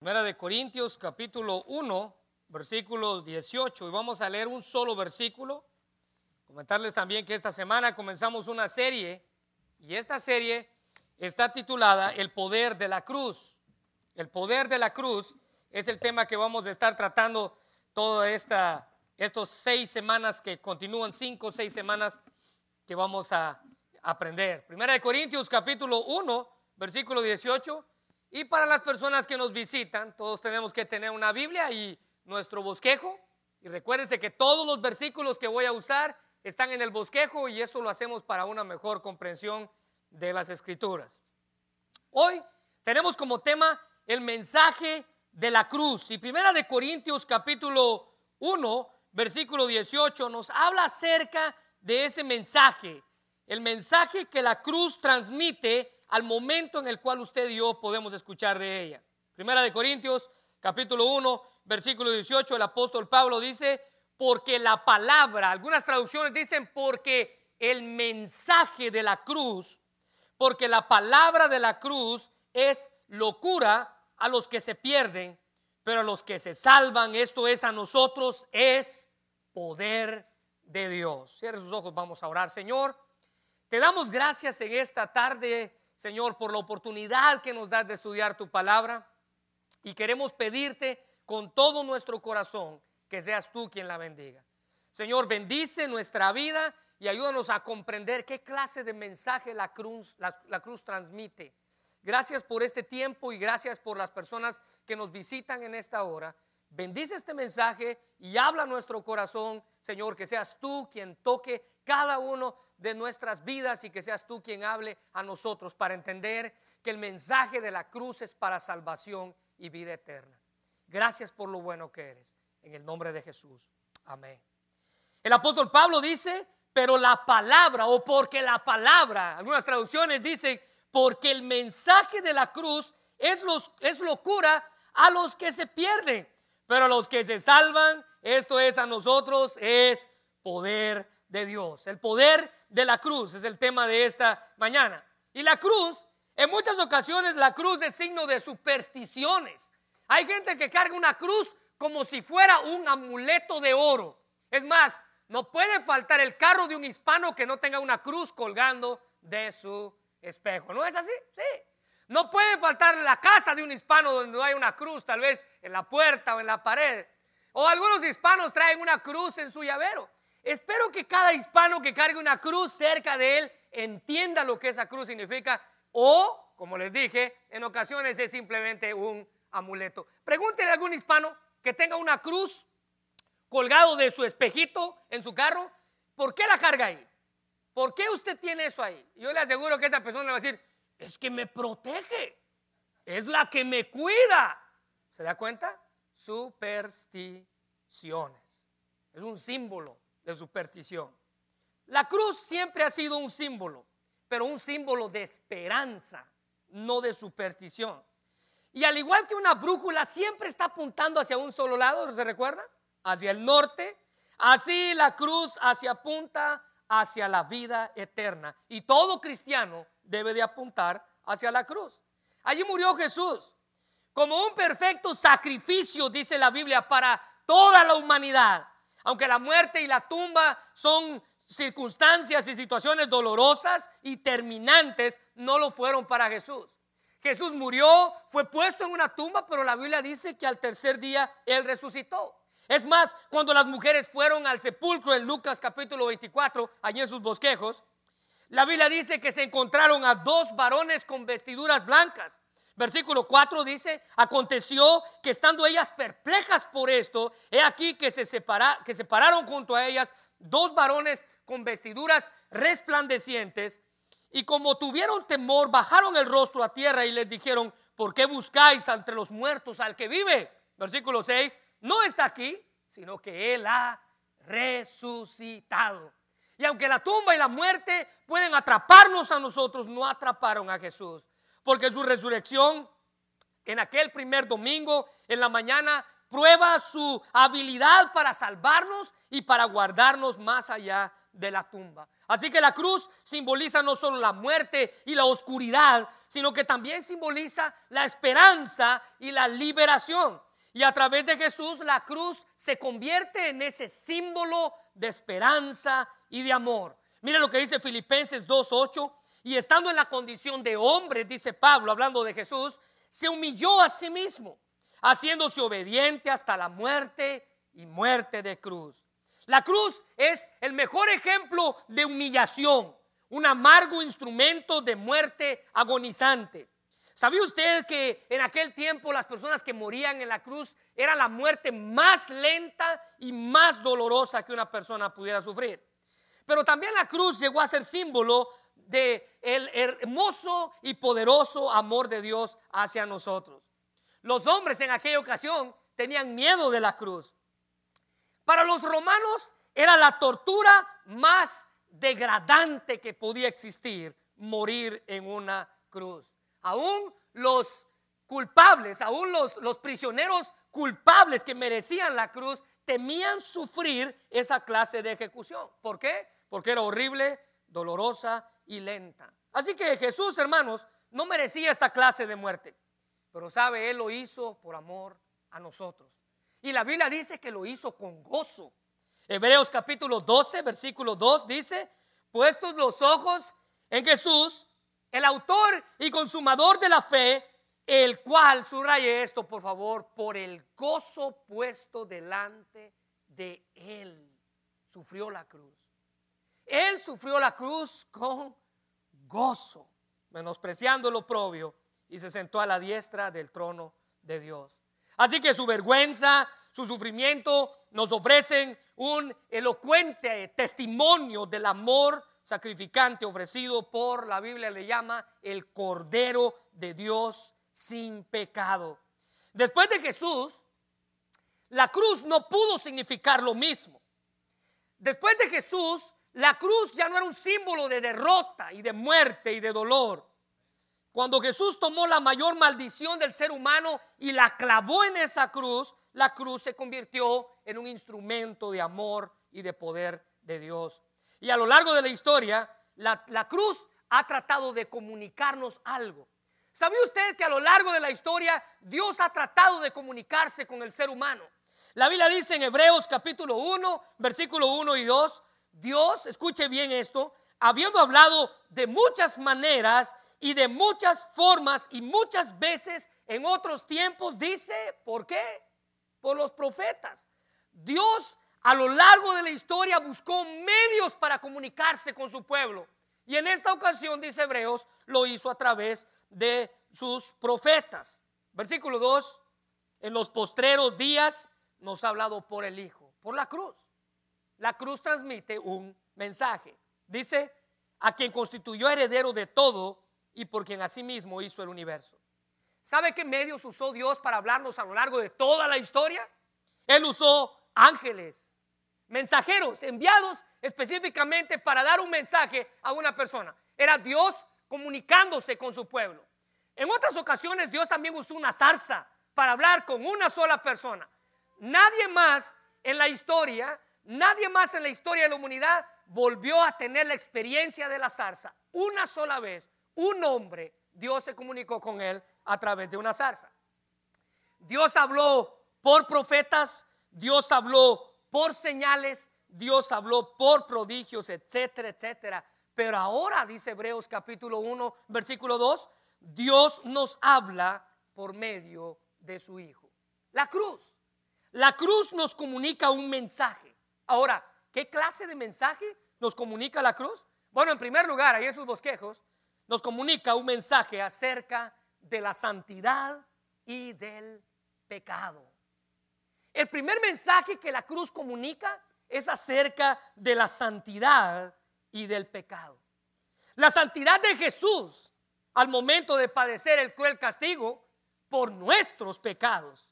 Primera de Corintios capítulo 1, versículos 18. Y vamos a leer un solo versículo. Comentarles también que esta semana comenzamos una serie y esta serie está titulada El poder de la cruz. El poder de la cruz es el tema que vamos a estar tratando toda esta estos seis semanas que continúan, cinco o seis semanas que vamos a aprender. Primera de Corintios capítulo 1, versículo 18. Y para las personas que nos visitan, todos tenemos que tener una Biblia y nuestro bosquejo. Y recuérdense que todos los versículos que voy a usar están en el bosquejo y esto lo hacemos para una mejor comprensión de las escrituras. Hoy tenemos como tema el mensaje de la cruz. Y Primera de Corintios capítulo 1, versículo 18 nos habla acerca de ese mensaje, el mensaje que la cruz transmite al momento en el cual usted y yo podemos escuchar de ella. Primera de Corintios, capítulo 1, versículo 18, el apóstol Pablo dice, porque la palabra, algunas traducciones dicen porque el mensaje de la cruz, porque la palabra de la cruz es locura a los que se pierden, pero a los que se salvan, esto es a nosotros, es poder de Dios. Cierre sus ojos, vamos a orar. Señor, te damos gracias en esta tarde, Señor, por la oportunidad que nos das de estudiar tu palabra y queremos pedirte con todo nuestro corazón que seas tú quien la bendiga. Señor, bendice nuestra vida y ayúdanos a comprender qué clase de mensaje la cruz, transmite. Gracias por este tiempo y gracias por las personas que nos visitan en esta hora. Bendice este mensaje y habla nuestro corazón, Señor, que seas tú quien toque cada uno de nuestras vidas y que seas tú quien hable a nosotros para entender que el mensaje de la cruz es para salvación y vida eterna. Gracias por lo bueno que eres. En el nombre de Jesús. Amén. El apóstol Pablo dice, pero la palabra o porque la palabra, algunas traducciones dicen, porque el mensaje de la cruz es, es locura a los que se pierden, pero a los que se salvan, esto es a nosotros, es poder de Dios. El poder de la cruz es el tema de esta mañana. Y la cruz, en muchas ocasiones la cruz es signo de supersticiones. Hay gente que carga una cruz como si fuera un amuleto de oro. Es más, no puede faltar el carro de un hispano que no tenga una cruz colgando de su espejo. ¿No es así? Sí. No puede faltar la casa de un hispano donde no hay una cruz, tal vez en la puerta o en la pared. O algunos hispanos traen una cruz en su llavero. Espero que cada hispano que cargue una cruz cerca de él entienda lo que esa cruz significa. O, como les dije, en ocasiones es simplemente un amuleto. Pregúntenle a algún hispano que tenga una cruz colgado de su espejito en su carro. ¿Por qué la carga ahí? ¿Por qué usted tiene eso ahí? Yo le aseguro que esa persona le va a decir, es que me protege, es la que me cuida. ¿Se da cuenta? Supersticiones. Es un símbolo de superstición. La cruz siempre ha sido un símbolo, pero un símbolo de esperanza, no de superstición. Y al igual que una brújula siempre está apuntando hacia un solo lado, ¿se recuerda? Hacia el norte. Así la cruz hacia apunta hacia la vida eterna. Y todo cristiano debe de apuntar hacia la cruz. Allí murió Jesús como un perfecto sacrificio, dice la Biblia, para toda la humanidad. Aunque la muerte y la tumba son circunstancias y situaciones dolorosas y terminantes, no lo fueron para Jesús. Jesús murió, fue puesto en una tumba, pero la Biblia dice que al tercer día Él resucitó. Es más, cuando las mujeres fueron al sepulcro en Lucas capítulo 24, allí en sus bosquejos, la Biblia dice que se encontraron a dos varones con vestiduras blancas. Versículo 4 dice, aconteció que estando ellas perplejas por esto, he aquí que se, separa, que se pararon junto a ellas dos varones con vestiduras resplandecientes, y como tuvieron temor, bajaron el rostro a tierra y les dijeron, ¿por qué buscáis entre los muertos al que vive? Versículo 6, no está aquí, sino que Él ha resucitado. Y aunque la tumba y la muerte pueden atraparnos a nosotros, no atraparon a Jesús. Porque su resurrección en aquel primer domingo en la mañana prueba su habilidad para salvarnos y para guardarnos más allá de la tumba. Así que la cruz simboliza no solo la muerte y la oscuridad, sino que también simboliza la esperanza y la liberación. Y a través de Jesús la cruz se convierte en ese símbolo de esperanza y de amor. Mire lo que dice Filipenses 2.8. Y estando en la condición de hombre, dice Pablo, hablando de Jesús, se humilló a sí mismo, haciéndose obediente hasta la muerte y muerte de cruz. La cruz es el mejor ejemplo de humillación, un amargo instrumento de muerte agonizante. ¿Sabía usted que en aquel tiempo las personas que morían en la cruz era la muerte más lenta y más dolorosa que una persona pudiera sufrir? Pero también la cruz llegó a ser símbolo de el hermoso y poderoso amor de Dios hacia nosotros. Los hombres en aquella ocasión tenían miedo de la cruz. Para los romanos era la tortura más degradante que podía existir, morir en una cruz. Aún los culpables, aún los, los prisioneros culpables que merecían la cruz, temían sufrir esa clase de ejecución. ¿Por qué? Porque era horrible, dolorosa y lenta. Así que Jesús, hermanos, no merecía esta clase de muerte. Pero sabe, Él lo hizo por amor a nosotros. Y la Biblia dice que lo hizo con gozo. Hebreos capítulo 12, versículo 2 dice, puestos los ojos en Jesús, el autor y consumador de la fe, el cual, subraye esto por favor, por el gozo puesto delante de él, sufrió la cruz. Él sufrió la cruz con gozo, menospreciando lo propio, y se sentó a la diestra del trono de Dios. Así que su vergüenza, su sufrimiento nos ofrecen un elocuente testimonio del amor sacrificante ofrecido por la Biblia le llama el Cordero de Dios sin pecado. Después de Jesús, la cruz no pudo significar lo mismo. Después de Jesús, la cruz ya no era un símbolo de derrota y de muerte y de dolor. Cuando Jesús tomó la mayor maldición del ser humano y la clavó en esa cruz, la cruz se convirtió en un instrumento de amor y de poder de Dios. Y a lo largo de la historia, la, cruz ha tratado de comunicarnos algo. ¿Sabía usted que a lo largo de la historia Dios ha tratado de comunicarse con el ser humano? La Biblia dice en Hebreos capítulo 1, versículo 1 y 2, Dios, escuche bien esto, habiendo hablado de muchas maneras y de muchas formas y muchas veces en otros tiempos, dice, ¿por qué? Por los profetas. Dios a lo largo de la historia buscó medios para comunicarse con su pueblo. Y en esta ocasión, dice Hebreos, lo hizo a través de sus profetas. Versículo 2, en los postreros días nos ha hablado por el Hijo, por la cruz. La cruz transmite un mensaje. Dice, a quien constituyó heredero de todo y por quien asimismo hizo el universo. ¿Sabe qué medios usó Dios para hablarnos a lo largo de toda la historia? Él usó ángeles, mensajeros enviados específicamente para dar un mensaje a una persona. Era Dios comunicándose con su pueblo. En otras ocasiones Dios también usó una zarza para hablar con una sola persona. Nadie más en la historia Nadie más en la historia de la humanidad volvió a tener la experiencia de la zarza. Una sola vez, un hombre, Dios se comunicó con él a través de una zarza. Dios habló por profetas, Dios habló por señales, Dios habló por prodigios, etcétera, etcétera. Pero ahora, dice Hebreos capítulo 1, versículo 2, Dios nos habla por medio de su Hijo. La cruz. La cruz nos comunica un mensaje. Ahora, ¿qué clase de mensaje nos comunica la cruz? Bueno, en primer lugar, ahí en sus bosquejos, nos comunica un mensaje acerca de la santidad y del pecado. El primer mensaje que la cruz comunica es acerca de la santidad y del pecado. La santidad de Jesús al momento de padecer el cruel castigo por nuestros pecados.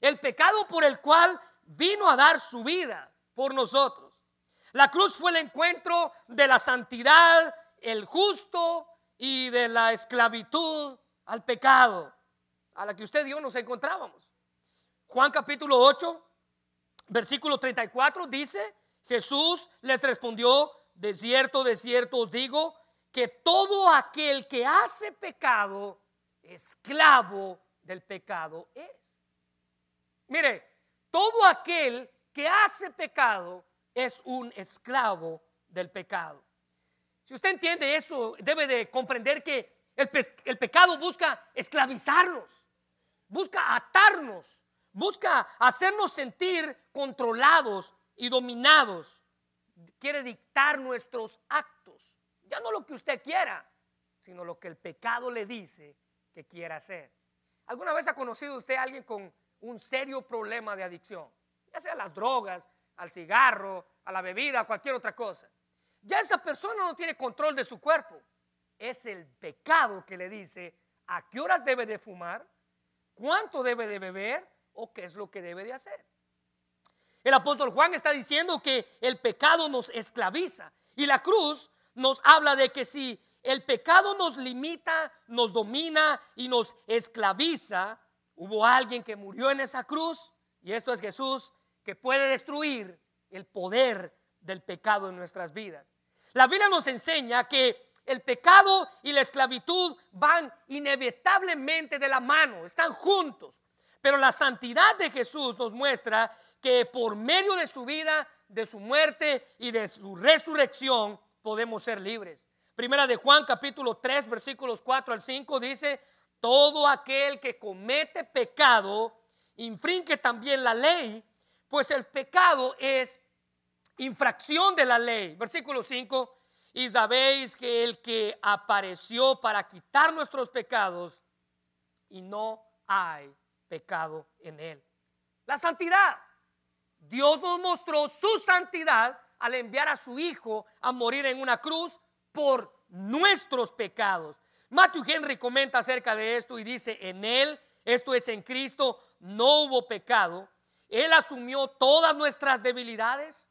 El pecado por el cual vino a dar su vida por nosotros. La cruz fue el encuentro de la santidad, el justo y de la esclavitud al pecado, a la que usted y yo nos encontrábamos. Juan capítulo 8, versículo 34 dice, Jesús les respondió, de cierto, de cierto os digo, que todo aquel que hace pecado, esclavo del pecado es. Mire, todo aquel que hace pecado es un esclavo del pecado. Si usted entiende eso, debe de comprender que el, el pecado busca esclavizarnos, busca atarnos, busca hacernos sentir controlados y dominados. Quiere dictar nuestros actos. Ya no lo que usted quiera, sino lo que el pecado le dice que quiera hacer. ¿Alguna vez ha conocido usted a alguien con un serio problema de adicción? Ya sea a las drogas, al cigarro, a la bebida, a cualquier otra cosa. Ya esa persona no tiene control de su cuerpo. Es el pecado que le dice a qué horas debe de fumar, cuánto debe de beber o qué es lo que debe de hacer. El apóstol Juan está diciendo que el pecado nos esclaviza y la cruz nos habla de que si el pecado nos limita, nos domina y nos esclaviza, hubo alguien que murió en esa cruz y esto es Jesús que puede destruir el poder del pecado en nuestras vidas. La Biblia nos enseña que el pecado y la esclavitud van inevitablemente de la mano, están juntos. Pero la santidad de Jesús nos muestra que por medio de su vida, de su muerte y de su resurrección podemos ser libres. Primera de Juan capítulo 3 versículos 4 al 5 dice, todo aquel que comete pecado infringe también la ley, pues el pecado es infracción de la ley. Versículo 5, y sabéis que el que apareció para quitar nuestros pecados y no hay pecado en él. La santidad. Dios nos mostró su santidad al enviar a su Hijo a morir en una cruz por nuestros pecados. Matthew Henry comenta acerca de esto y dice, en Él, esto es en Cristo, no hubo pecado. Él asumió todas nuestras debilidades,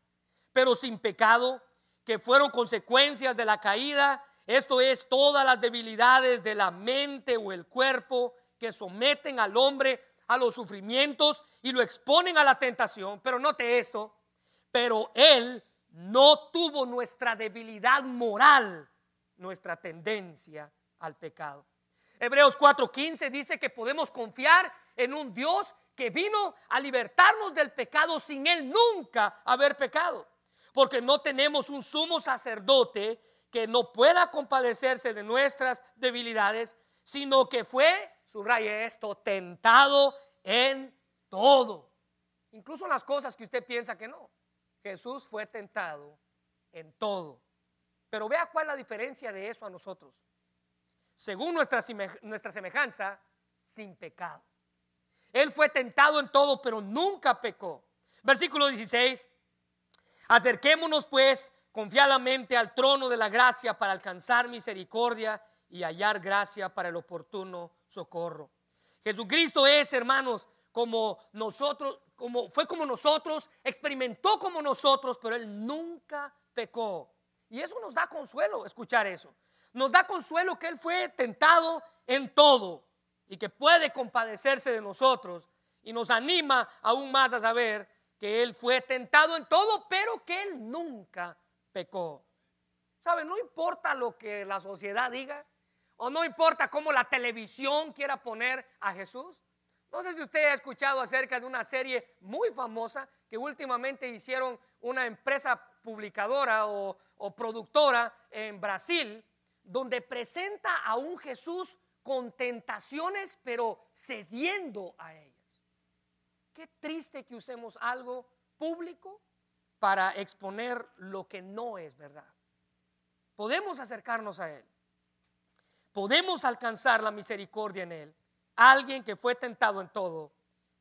pero sin pecado, que fueron consecuencias de la caída. Esto es todas las debilidades de la mente o el cuerpo que someten al hombre a los sufrimientos y lo exponen a la tentación. Pero note esto, pero Él no tuvo nuestra debilidad moral, nuestra tendencia al pecado. Hebreos 4:15 dice que podemos confiar en un Dios que vino a libertarnos del pecado sin Él nunca haber pecado. Porque no tenemos un sumo sacerdote que no pueda compadecerse de nuestras debilidades, sino que fue subraye esto, tentado en todo. Incluso en las cosas que usted piensa que no. Jesús fue tentado en todo. Pero vea cuál es la diferencia de eso a nosotros. Según nuestra, nuestra semejanza, sin pecado. Él fue tentado en todo, pero nunca pecó. Versículo 16. Acerquémonos pues confiadamente al trono de la gracia para alcanzar misericordia y hallar gracia para el oportuno socorro. Jesucristo es, hermanos, como nosotros, como fue como nosotros, experimentó como nosotros, pero él nunca pecó. Y eso nos da consuelo escuchar eso. Nos da consuelo que él fue tentado en todo y que puede compadecerse de nosotros y nos anima aún más a saber que él fue tentado en todo, pero que él nunca pecó. ¿Sabe? No importa lo que la sociedad diga, o no importa cómo la televisión quiera poner a Jesús. No sé si usted ha escuchado acerca de una serie muy famosa que últimamente hicieron una empresa publicadora o, productora en Brasil, donde presenta a un Jesús con tentaciones, pero cediendo a ellas. Qué triste que usemos algo público para exponer lo que no es verdad. Podemos acercarnos a Él podemos alcanzar la misericordia en Él. Alguien que fue tentado en todo,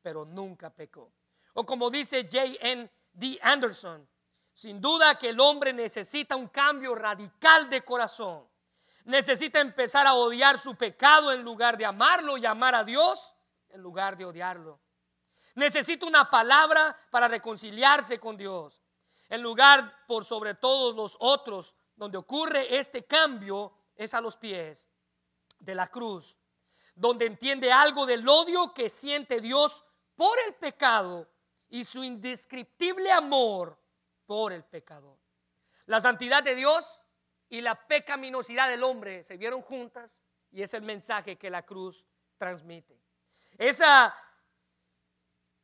pero nunca pecó. O como dice J.N. D. Anderson, sin duda que el hombre necesita un cambio radical de corazón. Necesita empezar a odiar su pecado en lugar de amarlo y amar a Dios en lugar de odiarlo. Necesita una palabra para reconciliarse con Dios. En lugar por sobre todos los otros, donde ocurre este cambio es a los pies de la cruz, donde entiende algo del odio que siente Dios por el pecado y su indescriptible amor por el pecador. La santidad de Dios y la pecaminosidad del hombre se vieron juntas y es el mensaje que la cruz transmite. Esa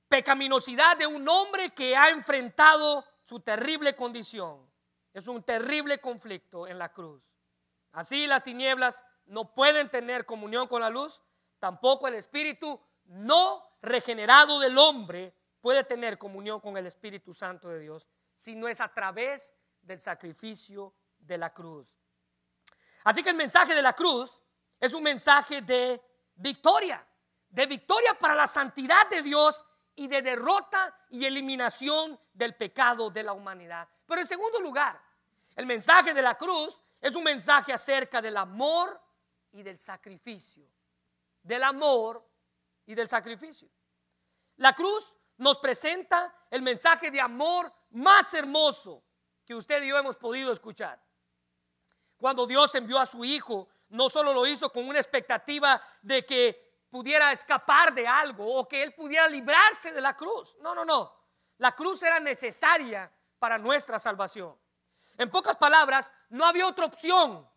pecaminosidad de un hombre que ha enfrentado su terrible condición. Es un terrible conflicto en la cruz. Así las tinieblas no pueden tener comunión con la luz, tampoco el espíritu no regenerado del hombre puede tener comunión con el Espíritu Santo de Dios, si no es a través del sacrificio de la cruz. Así que el mensaje de la cruz es un mensaje de victoria, de victoria para la santidad de Dios y de derrota y eliminación del pecado de la humanidad. Pero en segundo lugar, el mensaje de la cruz es un mensaje acerca del amor y del sacrificio. Del amor y del sacrificio. La cruz nos presenta el mensaje de amor más hermoso que usted y yo hemos podido escuchar. Cuando Dios envió a su Hijo, no solo lo hizo con una expectativa de que pudiera escapar de algo o que Él pudiera librarse de la cruz. No, no, no. La cruz era necesaria para nuestra salvación. En pocas palabras, no había otra opción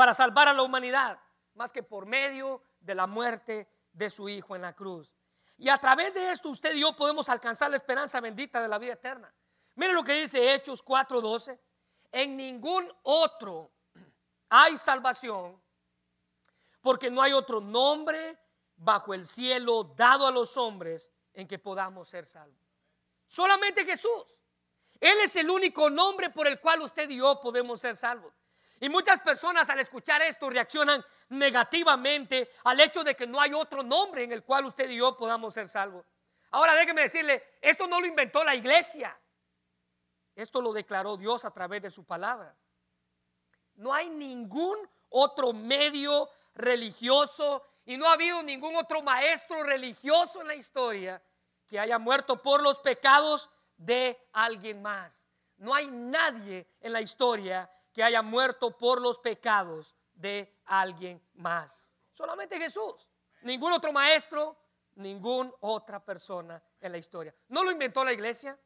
para salvar a la humanidad más que por medio de la muerte de su Hijo en la cruz. Y a través de esto usted y yo podemos alcanzar la esperanza bendita de la vida eterna. Miren lo que dice Hechos 4:12. En ningún otro hay salvación, porque no hay otro nombre bajo el cielo dado a los hombres en que podamos ser salvos. Solamente Jesús. Él es el único nombre por el cual usted y yo podemos ser salvos. Y muchas personas al escuchar esto reaccionan negativamente al hecho de que no hay otro nombre en el cual usted y yo podamos ser salvos. Ahora déjeme decirle, esto no lo inventó la iglesia. Esto lo declaró Dios a través de su palabra. No hay ningún otro medio religioso y no ha habido ningún otro maestro religioso en la historia que haya muerto por los pecados de alguien más. No hay nadie en la historia que haya muerto por los pecados de alguien más. Solamente Jesús. Ningún otro maestro, ninguna otra persona en la historia. No lo inventó la iglesia,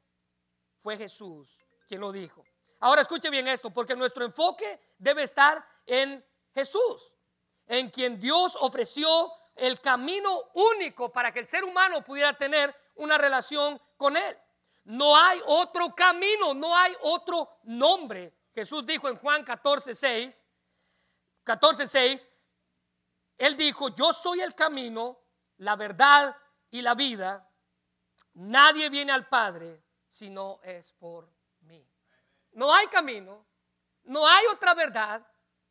fue Jesús quien lo dijo. Ahora escuche bien esto, porque nuestro enfoque debe estar en Jesús, en quien Dios ofreció el camino único para que el ser humano pudiera tener una relación con Él. No hay otro camino, no hay otro nombre Jesús dijo en Juan 14, 6, 14, 6, Él dijo, yo soy el camino, la verdad y la vida. Nadie viene al Padre si no es por mí. No hay camino, no hay otra verdad,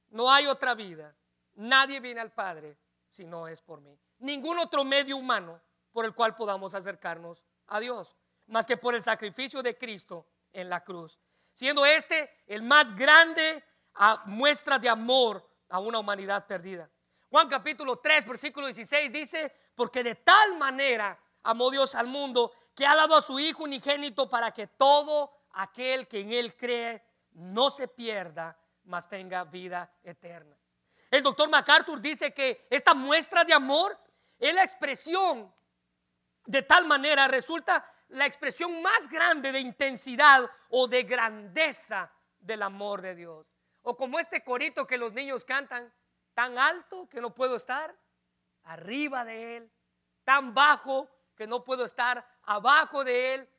no hay otra vida. Nadie viene al Padre si no es por mí. Ningún otro medio humano por el cual podamos acercarnos a Dios, más que por el sacrificio de Cristo en la cruz siendo este el más grande ah, muestra de amor a una humanidad perdida. Juan capítulo 3, versículo 16 dice, porque de tal manera amó Dios al mundo que ha dado a su Hijo unigénito para que todo aquel que en Él cree no se pierda, mas tenga vida eterna. El doctor MacArthur dice que esta muestra de amor es la expresión de tal manera, resulta la expresión más grande de intensidad o de grandeza del amor de Dios. O como este corito que los niños cantan, tan alto que no puedo estar arriba de él, tan bajo que no puedo estar abajo de él,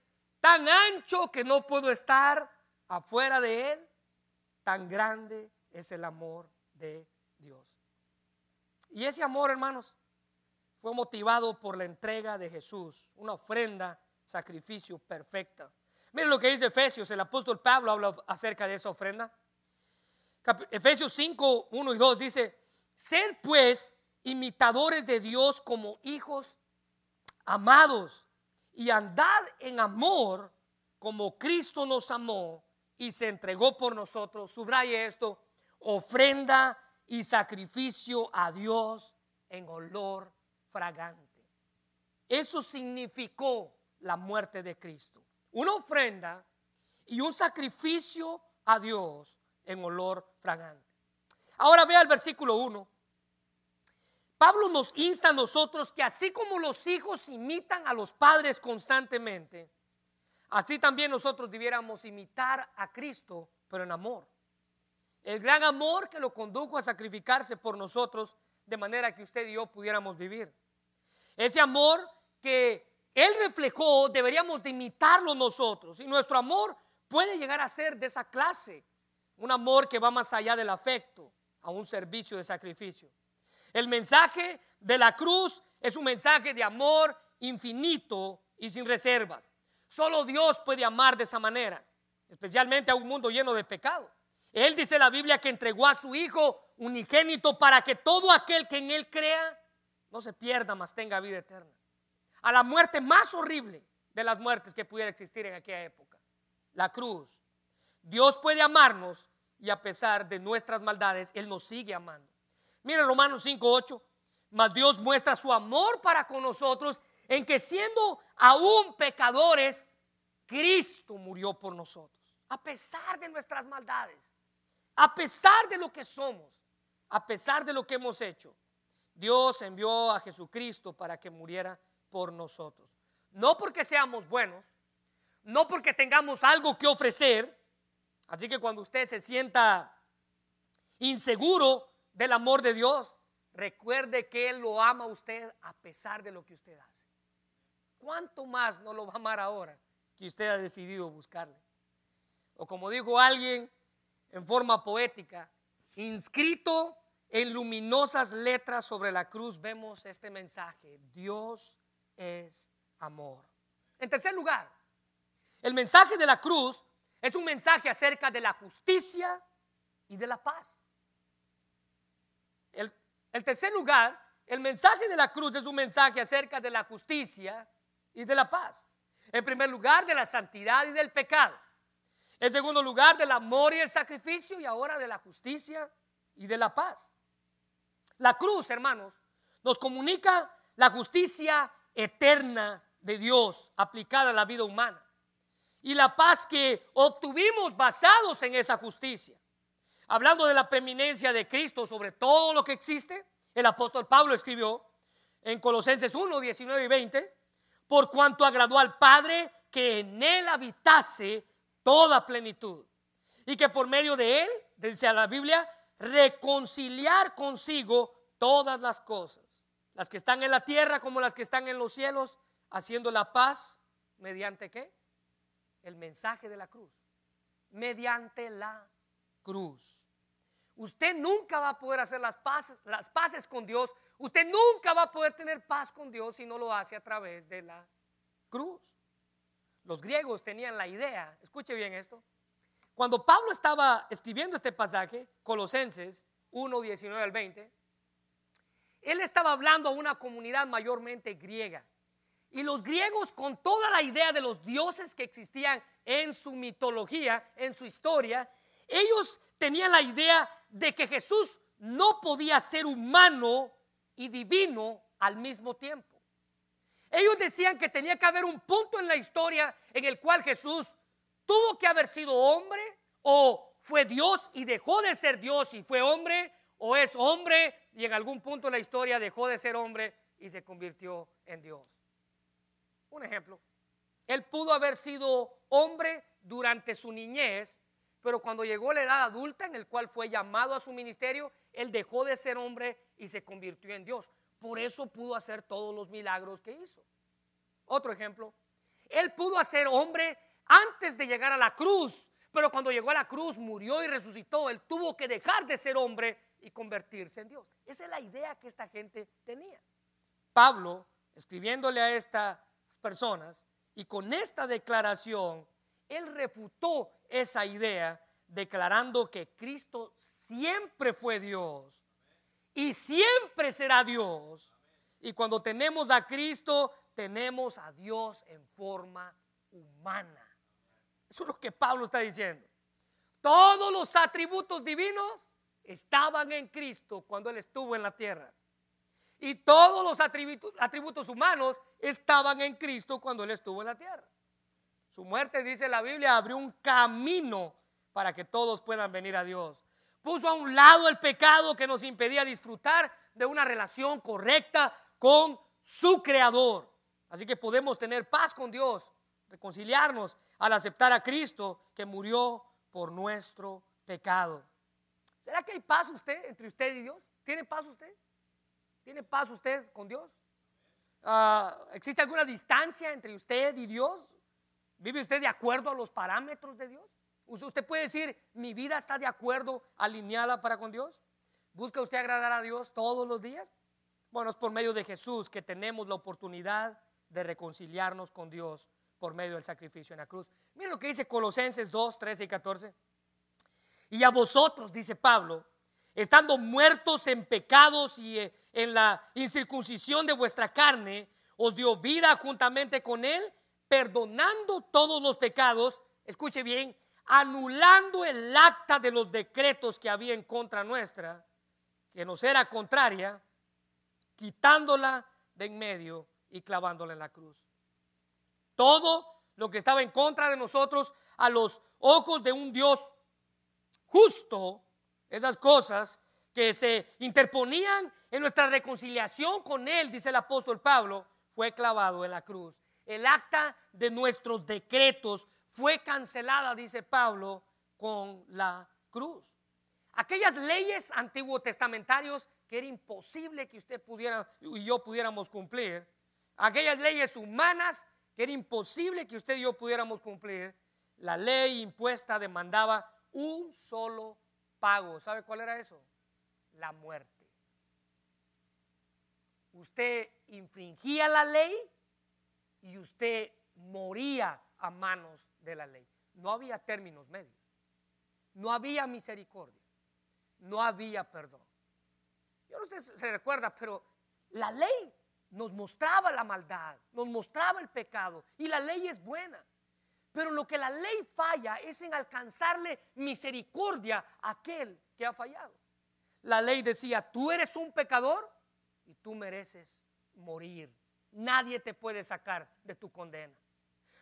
tan ancho que no puedo estar afuera de él, tan grande es el amor de Dios. Y ese amor, hermanos, fue motivado por la entrega de Jesús, una ofrenda sacrificio perfecta. Miren lo que dice Efesios, el apóstol Pablo habla acerca de esa ofrenda. Efesios 5, 1 y 2 dice, sed pues imitadores de Dios como hijos amados y andad en amor como Cristo nos amó y se entregó por nosotros. Subraye esto, ofrenda y sacrificio a Dios en olor fragante. Eso significó la muerte de Cristo. Una ofrenda y un sacrificio a Dios en olor fragante. Ahora vea el versículo 1. Pablo nos insta a nosotros que así como los hijos imitan a los padres constantemente, así también nosotros debiéramos imitar a Cristo, pero en amor. El gran amor que lo condujo a sacrificarse por nosotros de manera que usted y yo pudiéramos vivir. Ese amor que Él reflejó, deberíamos de imitarlo nosotros. Y nuestro amor puede llegar a ser de esa clase. Un amor que va más allá del afecto, a un servicio de sacrificio. El mensaje de la cruz es un mensaje de amor infinito y sin reservas. Solo Dios puede amar de esa manera, especialmente a un mundo lleno de pecado. Él dice la Biblia que entregó a su Hijo unigénito para que todo aquel que en Él crea no se pierda, mas tenga vida eterna. A la muerte más horrible de las muertes que pudiera existir en aquella época, la cruz. Dios puede amarnos y a pesar de nuestras maldades, Él nos sigue amando. Mire Romanos 5:8, mas Dios muestra su amor para con nosotros en que siendo aún pecadores, Cristo murió por nosotros, a pesar de nuestras maldades, a pesar de lo que somos, a pesar de lo que hemos hecho. Dios envió a Jesucristo para que muriera por nosotros. No porque seamos buenos, no porque tengamos algo que ofrecer. Así que cuando usted se sienta inseguro del amor de Dios, recuerde que Él lo ama a usted a pesar de lo que usted hace. ¿Cuánto más no lo va a amar ahora que usted ha decidido buscarle? O como dijo alguien en forma poética, inscrito en luminosas letras sobre la cruz vemos este mensaje. Dios es amor. En tercer lugar, el mensaje de la cruz es un mensaje acerca de la justicia y de la paz. El, el tercer lugar, el mensaje de la cruz es un mensaje acerca de la justicia y de la paz. En primer lugar, de la santidad y del pecado. En segundo lugar, del amor y el sacrificio y ahora de la justicia y de la paz. La cruz, hermanos, nos comunica la justicia eterna de Dios aplicada a la vida humana y la paz que obtuvimos basados en esa justicia. Hablando de la preeminencia de Cristo sobre todo lo que existe, el apóstol Pablo escribió en Colosenses 1, 19 y 20, por cuanto agradó al Padre que en él habitase toda plenitud y que por medio de él, dice la Biblia, reconciliar consigo todas las cosas, las que están en la tierra como las que están en los cielos, haciendo la paz mediante qué? El mensaje de la cruz. Mediante la cruz. Usted nunca va a poder hacer las paces, las con Dios. Usted nunca va a poder tener paz con Dios si no lo hace a través de la cruz. Los griegos tenían la idea, escuche bien esto, cuando Pablo estaba escribiendo este pasaje, Colosenses 1, 19 al 20, él estaba hablando a una comunidad mayormente griega. Y los griegos, con toda la idea de los dioses que existían en su mitología, en su historia, ellos tenían la idea de que Jesús no podía ser humano y divino al mismo tiempo. Ellos decían que tenía que haber un punto en la historia en el cual Jesús tuvo que haber sido hombre o fue Dios y dejó de ser Dios y fue hombre o es hombre y en algún punto de la historia dejó de ser hombre y se convirtió en Dios. Un ejemplo, él pudo haber sido hombre durante su niñez, pero cuando llegó la edad adulta en el cual fue llamado a su ministerio, él dejó de ser hombre y se convirtió en Dios. Por eso pudo hacer todos los milagros que hizo. Otro ejemplo, él pudo hacer hombre antes de llegar a la cruz, pero cuando llegó a la cruz murió y resucitó. Él tuvo que dejar de ser hombre y convertirse en Dios. Esa es la idea que esta gente tenía. Pablo, escribiéndole a estas personas, y con esta declaración, él refutó esa idea declarando que Cristo siempre fue Dios y siempre será Dios. Y cuando tenemos a Cristo, tenemos a Dios en forma humana. Eso es lo que Pablo está diciendo. Todos los atributos divinos estaban en Cristo cuando Él estuvo en la tierra. Y todos los atributos, humanos estaban en Cristo cuando Él estuvo en la tierra. Su muerte, dice la Biblia, abrió un camino para que todos puedan venir a Dios. Puso a un lado el pecado que nos impedía disfrutar de una relación correcta con su Creador. Así que podemos tener paz con Dios reconciliarnos al aceptar a Cristo que murió por nuestro pecado. ¿Será que hay paz usted entre usted y Dios? ¿Tiene paz usted? ¿Tiene paz usted con Dios? Ah, ¿Existe alguna distancia entre usted y Dios? ¿Vive usted de acuerdo a los parámetros de Dios? ¿Usted puede decir, mi vida está de acuerdo, alineada para con Dios? ¿Busca usted agradar a Dios todos los días? Bueno, es por medio de Jesús que tenemos la oportunidad de reconciliarnos con Dios por medio del sacrificio en la cruz. Miren lo que dice Colosenses 2, 13 y 14. Y a vosotros, dice Pablo, estando muertos en pecados y eh, en la incircuncisión de vuestra carne, os dio vida juntamente con él, perdonando todos los pecados, escuche bien, anulando el acta de los decretos que había en contra nuestra, que nos era contraria, quitándola de en medio y clavándola en la cruz. Todo lo que estaba en contra de nosotros a los ojos de un Dios justo, esas cosas que se interponían en nuestra reconciliación con Él, dice el apóstol Pablo, fue clavado en la cruz. El acta de nuestros decretos fue cancelada, dice Pablo, con la cruz. Aquellas leyes antiguo testamentarios que era imposible que usted pudiera y yo pudiéramos cumplir, aquellas leyes humanas que era imposible que usted y yo pudiéramos cumplir, la ley impuesta demandaba un solo pago. ¿Sabe cuál era eso? La muerte. Usted infringía la ley y usted moría a manos de la ley. No había términos medios. No había misericordia. No había perdón. Yo no sé si se recuerda, pero la ley nos mostraba la maldad, nos mostraba el pecado y la ley es buena. Pero lo que la ley falla es en alcanzarle misericordia a aquel que ha fallado. La ley decía, tú eres un pecador y tú mereces morir. Nadie te puede sacar de tu condena.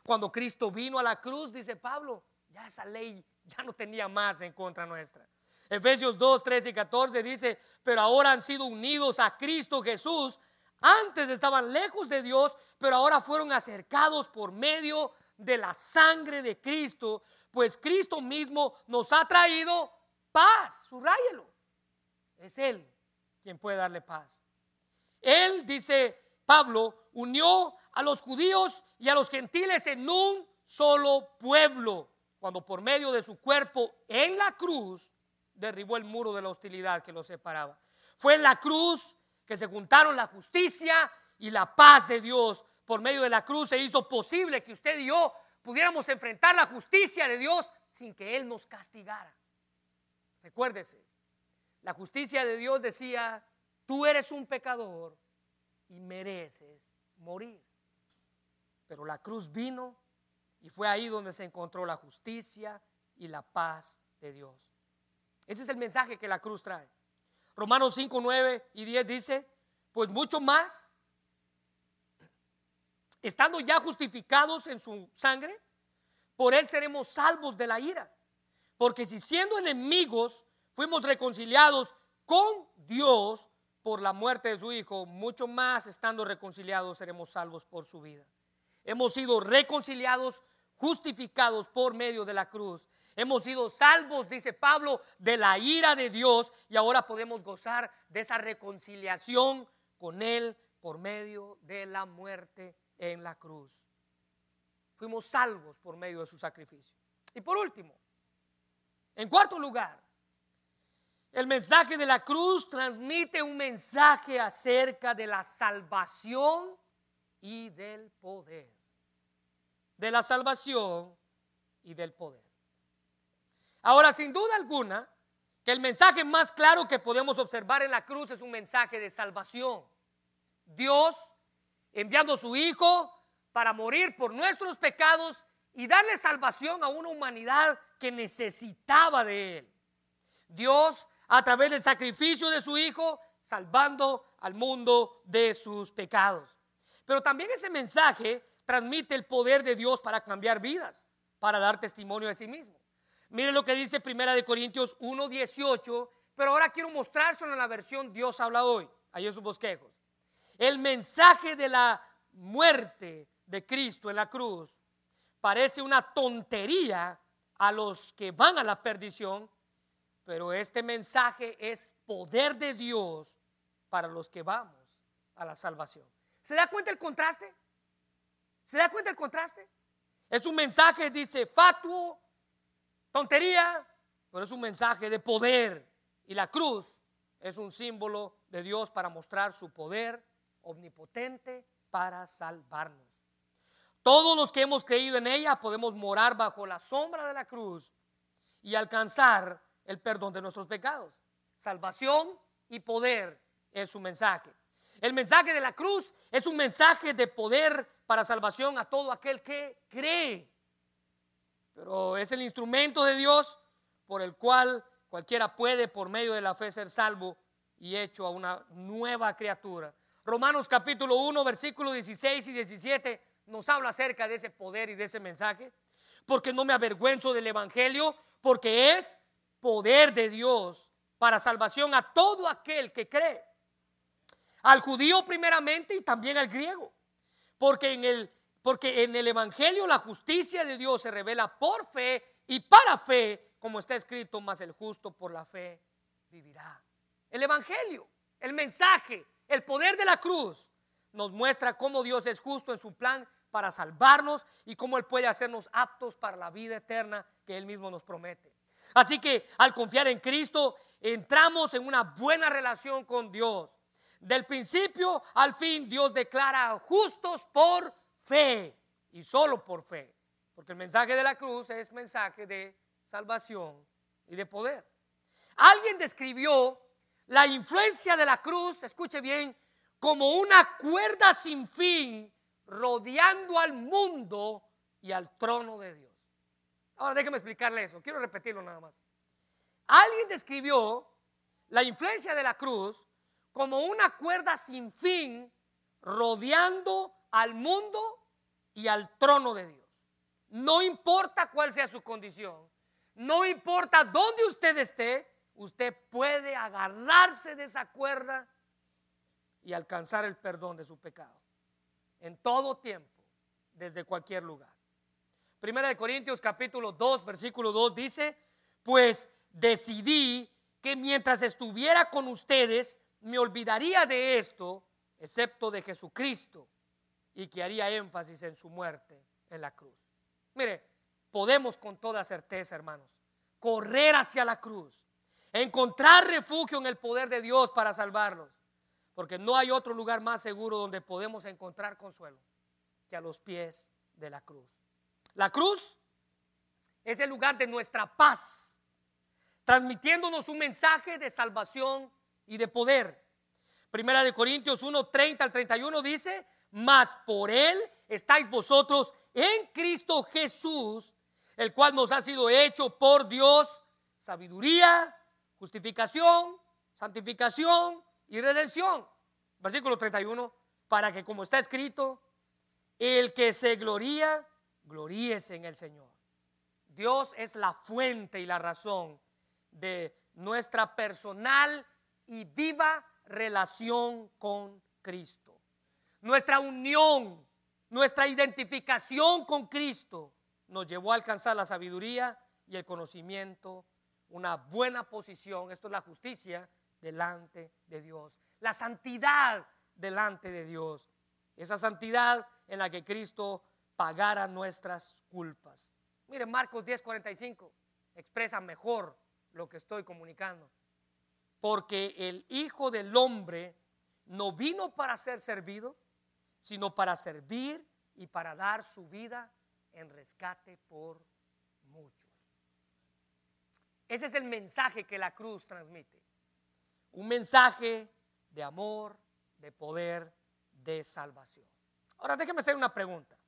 Cuando Cristo vino a la cruz, dice Pablo, ya esa ley ya no tenía más en contra nuestra. Efesios 2, 13 y 14 dice, pero ahora han sido unidos a Cristo Jesús. Antes estaban lejos de Dios, pero ahora fueron acercados por medio de la sangre de Cristo, pues Cristo mismo nos ha traído paz, subrayelo. Es Él quien puede darle paz. Él, dice Pablo, unió a los judíos y a los gentiles en un solo pueblo, cuando por medio de su cuerpo en la cruz derribó el muro de la hostilidad que los separaba. Fue en la cruz que se juntaron la justicia y la paz de Dios por medio de la cruz se hizo posible que usted y yo pudiéramos enfrentar la justicia de Dios sin que Él nos castigara. Recuérdese, la justicia de Dios decía, tú eres un pecador y mereces morir. Pero la cruz vino y fue ahí donde se encontró la justicia y la paz de Dios. Ese es el mensaje que la cruz trae. Romanos 5, 9 y 10 dice, pues mucho más estando ya justificados en su sangre, por él seremos salvos de la ira. Porque si siendo enemigos fuimos reconciliados con Dios por la muerte de su Hijo, mucho más estando reconciliados seremos salvos por su vida. Hemos sido reconciliados, justificados por medio de la cruz. Hemos sido salvos, dice Pablo, de la ira de Dios y ahora podemos gozar de esa reconciliación con Él por medio de la muerte en la cruz. Fuimos salvos por medio de su sacrificio. Y por último, en cuarto lugar, el mensaje de la cruz transmite un mensaje acerca de la salvación y del poder. De la salvación y del poder. Ahora, sin duda alguna, que el mensaje más claro que podemos observar en la cruz es un mensaje de salvación. Dios enviando a su Hijo para morir por nuestros pecados y darle salvación a una humanidad que necesitaba de Él. Dios, a través del sacrificio de su Hijo, salvando al mundo de sus pecados. Pero también ese mensaje transmite el poder de Dios para cambiar vidas, para dar testimonio de sí mismo. Mire lo que dice Primera de Corintios 1:18, pero ahora quiero mostrárselo en la versión Dios habla hoy, ahí en sus bosquejos. El mensaje de la muerte de Cristo en la cruz parece una tontería a los que van a la perdición, pero este mensaje es poder de Dios para los que vamos a la salvación. ¿Se da cuenta el contraste? ¿Se da cuenta el contraste? Es un mensaje, dice, fatuo, tontería, pero es un mensaje de poder. Y la cruz es un símbolo de Dios para mostrar su poder omnipotente para salvarnos. Todos los que hemos creído en ella podemos morar bajo la sombra de la cruz y alcanzar el perdón de nuestros pecados. Salvación y poder es su mensaje. El mensaje de la cruz es un mensaje de poder para salvación a todo aquel que cree. Pero es el instrumento de Dios por el cual cualquiera puede por medio de la fe ser salvo y hecho a una nueva criatura. Romanos capítulo 1, versículos 16 y 17 nos habla acerca de ese poder y de ese mensaje. Porque no me avergüenzo del Evangelio, porque es poder de Dios para salvación a todo aquel que cree. Al judío primeramente y también al griego. Porque en el, porque en el Evangelio la justicia de Dios se revela por fe y para fe, como está escrito, más el justo por la fe vivirá. El Evangelio, el mensaje, el poder de la cruz nos muestra cómo Dios es justo en su plan para salvarnos y cómo Él puede hacernos aptos para la vida eterna que Él mismo nos promete. Así que al confiar en Cristo, entramos en una buena relación con Dios. Del principio al fin, Dios declara justos por fe y solo por fe. Porque el mensaje de la cruz es mensaje de salvación y de poder. Alguien describió la influencia de la cruz, escuche bien, como una cuerda sin fin rodeando al mundo y al trono de Dios. Ahora déjeme explicarle eso, quiero repetirlo nada más. Alguien describió la influencia de la cruz como una cuerda sin fin rodeando al mundo y al trono de Dios. No importa cuál sea su condición, no importa dónde usted esté, usted puede agarrarse de esa cuerda y alcanzar el perdón de su pecado. En todo tiempo, desde cualquier lugar. Primera de Corintios capítulo 2, versículo 2 dice, pues decidí que mientras estuviera con ustedes, me olvidaría de esto, excepto de Jesucristo, y que haría énfasis en su muerte en la cruz. Mire, podemos con toda certeza, hermanos, correr hacia la cruz, encontrar refugio en el poder de Dios para salvarnos, porque no hay otro lugar más seguro donde podemos encontrar consuelo que a los pies de la cruz. La cruz es el lugar de nuestra paz, transmitiéndonos un mensaje de salvación y de poder. Primera de Corintios 1, 30 al 31 dice, mas por él estáis vosotros en Cristo Jesús, el cual nos ha sido hecho por Dios sabiduría, justificación, santificación y redención. Versículo 31, para que como está escrito, el que se gloría, gloríese en el Señor. Dios es la fuente y la razón de nuestra personal y viva relación con Cristo. Nuestra unión, nuestra identificación con Cristo nos llevó a alcanzar la sabiduría y el conocimiento, una buena posición, esto es la justicia delante de Dios, la santidad delante de Dios, esa santidad en la que Cristo pagara nuestras culpas. Miren, Marcos 10:45 expresa mejor lo que estoy comunicando porque el Hijo del Hombre no vino para ser servido, sino para servir y para dar su vida en rescate por muchos. Ese es el mensaje que la cruz transmite. Un mensaje de amor, de poder, de salvación. Ahora déjeme hacer una pregunta.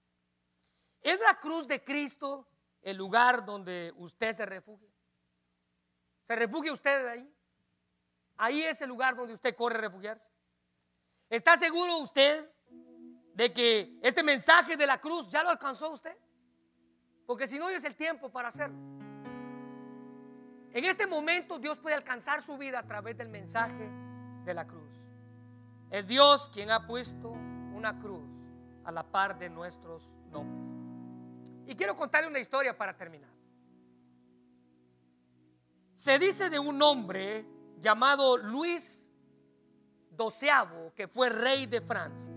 ¿Es la cruz de Cristo el lugar donde usted se refugia? ¿Se refugia usted ahí? Ahí es el lugar donde usted corre a refugiarse. ¿Está seguro usted de que este mensaje de la cruz ya lo alcanzó usted? Porque si no, hoy es el tiempo para hacerlo. En este momento Dios puede alcanzar su vida a través del mensaje de la cruz. Es Dios quien ha puesto una cruz a la par de nuestros nombres. Y quiero contarle una historia para terminar. Se dice de un hombre llamado Luis XII, que fue rey de Francia.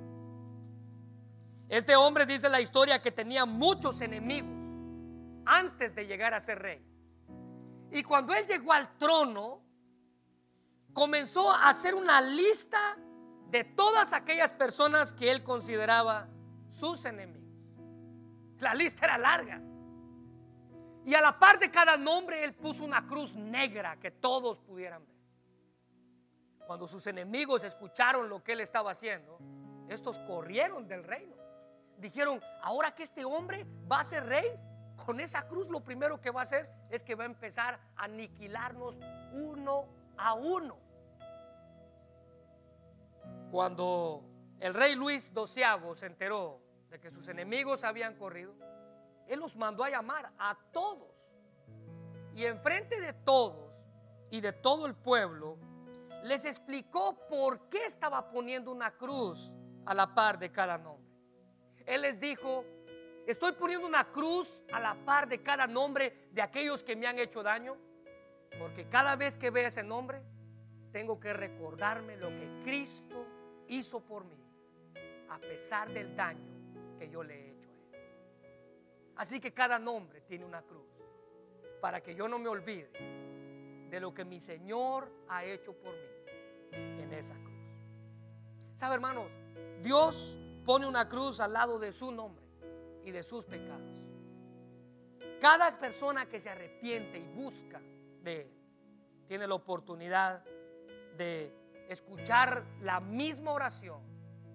Este hombre dice la historia que tenía muchos enemigos antes de llegar a ser rey. Y cuando él llegó al trono, comenzó a hacer una lista de todas aquellas personas que él consideraba sus enemigos. La lista era larga. Y a la par de cada nombre él puso una cruz negra que todos pudieran ver. Cuando sus enemigos escucharon lo que él estaba haciendo, estos corrieron del reino. Dijeron, ahora que este hombre va a ser rey, con esa cruz lo primero que va a hacer es que va a empezar a aniquilarnos uno a uno. Cuando el rey Luis XII se enteró de que sus enemigos habían corrido, él los mandó a llamar a todos. Y enfrente de todos y de todo el pueblo, les explicó por qué estaba poniendo una cruz a la par de cada nombre. Él les dijo, estoy poniendo una cruz a la par de cada nombre de aquellos que me han hecho daño, porque cada vez que vea ese nombre, tengo que recordarme lo que Cristo hizo por mí, a pesar del daño que yo le he hecho a él. Así que cada nombre tiene una cruz, para que yo no me olvide de lo que mi Señor ha hecho por mí en esa cruz. ¿Sabe, hermanos? Dios pone una cruz al lado de su nombre y de sus pecados. Cada persona que se arrepiente y busca de Él tiene la oportunidad de escuchar la misma oración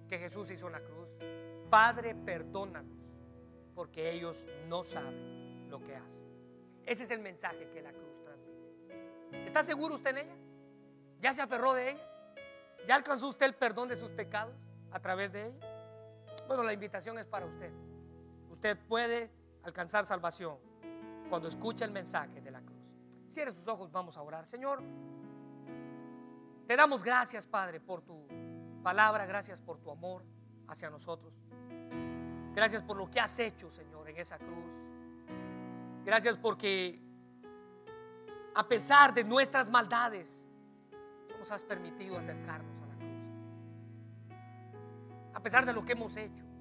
que Jesús hizo en la cruz. Padre, perdónanos, porque ellos no saben lo que hacen. Ese es el mensaje que la cruz transmite. ¿Está seguro usted en ella? ¿Ya se aferró de ella? ¿Ya alcanzó usted el perdón de sus pecados a través de ella? Bueno, la invitación es para usted. Usted puede alcanzar salvación cuando escucha el mensaje de la cruz. Cierre sus ojos, vamos a orar. Señor, te damos gracias, Padre, por tu palabra, gracias por tu amor hacia nosotros. Gracias por lo que has hecho, Señor, en esa cruz. Gracias porque a pesar de nuestras maldades, nos has permitido acercarnos a la cruz. A pesar de lo que hemos hecho.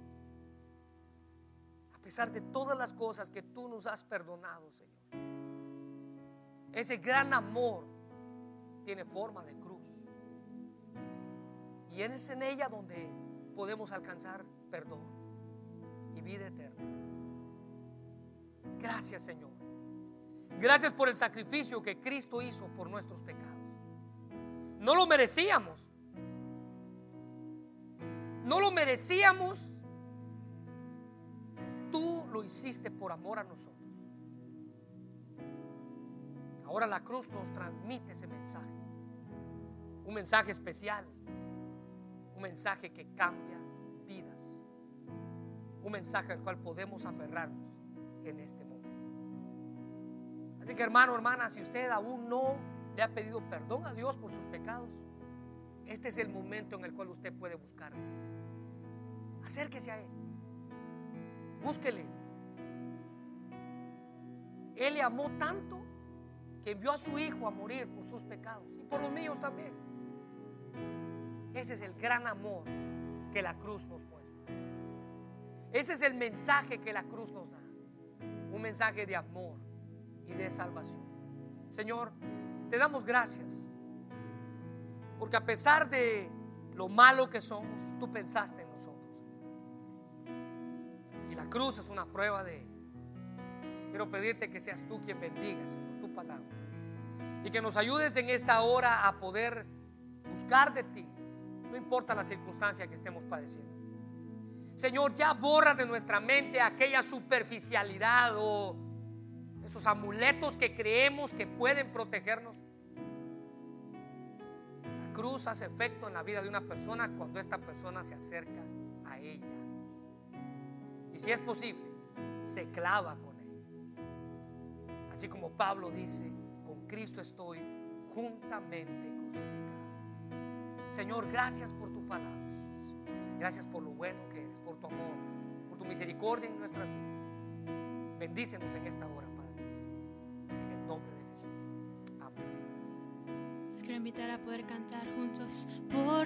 De todas las cosas que tú nos has perdonado, Señor. Ese gran amor tiene forma de cruz. Y es en ella donde podemos alcanzar perdón y vida eterna. Gracias Señor. Gracias por el sacrificio que Cristo hizo por nuestros pecados. No lo merecíamos. No lo merecíamos. Hiciste por amor a nosotros. Ahora la cruz nos transmite ese mensaje. Un mensaje especial mensaje que cambia vidas. Un mensaje al cual podemos aferrarnos en este momento. Así que hermano, hermana, si usted aún no le ha pedido perdón a Dios por sus pecados, este es el momento en el cual usted puede buscarle. Acérquese a Él. Búsquele. Él le amó tanto que envió a su Hijo a morir por sus pecados y por los míos también. Ese es el gran amor que la cruz nos muestra. Ese es el mensaje que la cruz nos da. Un mensaje de amor y de salvación. Señor, te damos gracias. Porque a pesar de lo malo que somos, tú pensaste en nosotros. Y la cruz es una prueba de Quiero pedirte que seas tú quien bendiga, Señor, tu palabra. Y que nos ayudes en esta hora a poder buscar de ti no importa la circunstancia que estemos padeciendo. Señor, ya borra de nuestra mente aquella superficialidad o esos amuletos que creemos que pueden protegernos. La cruz hace efecto en la vida de una persona cuando esta persona se acerca a ella. Y si es posible, se clava con. Así como Pablo dice, con Cristo estoy juntamente crucificado. Señor, gracias por tu palabra. Gracias por lo bueno que eres, por tu amor, por tu misericordia en nuestras vidas. Bendícenos en esta hora, Padre. En el nombre de Jesús. Amén. Les quiero invitar a poder cantar juntos. Por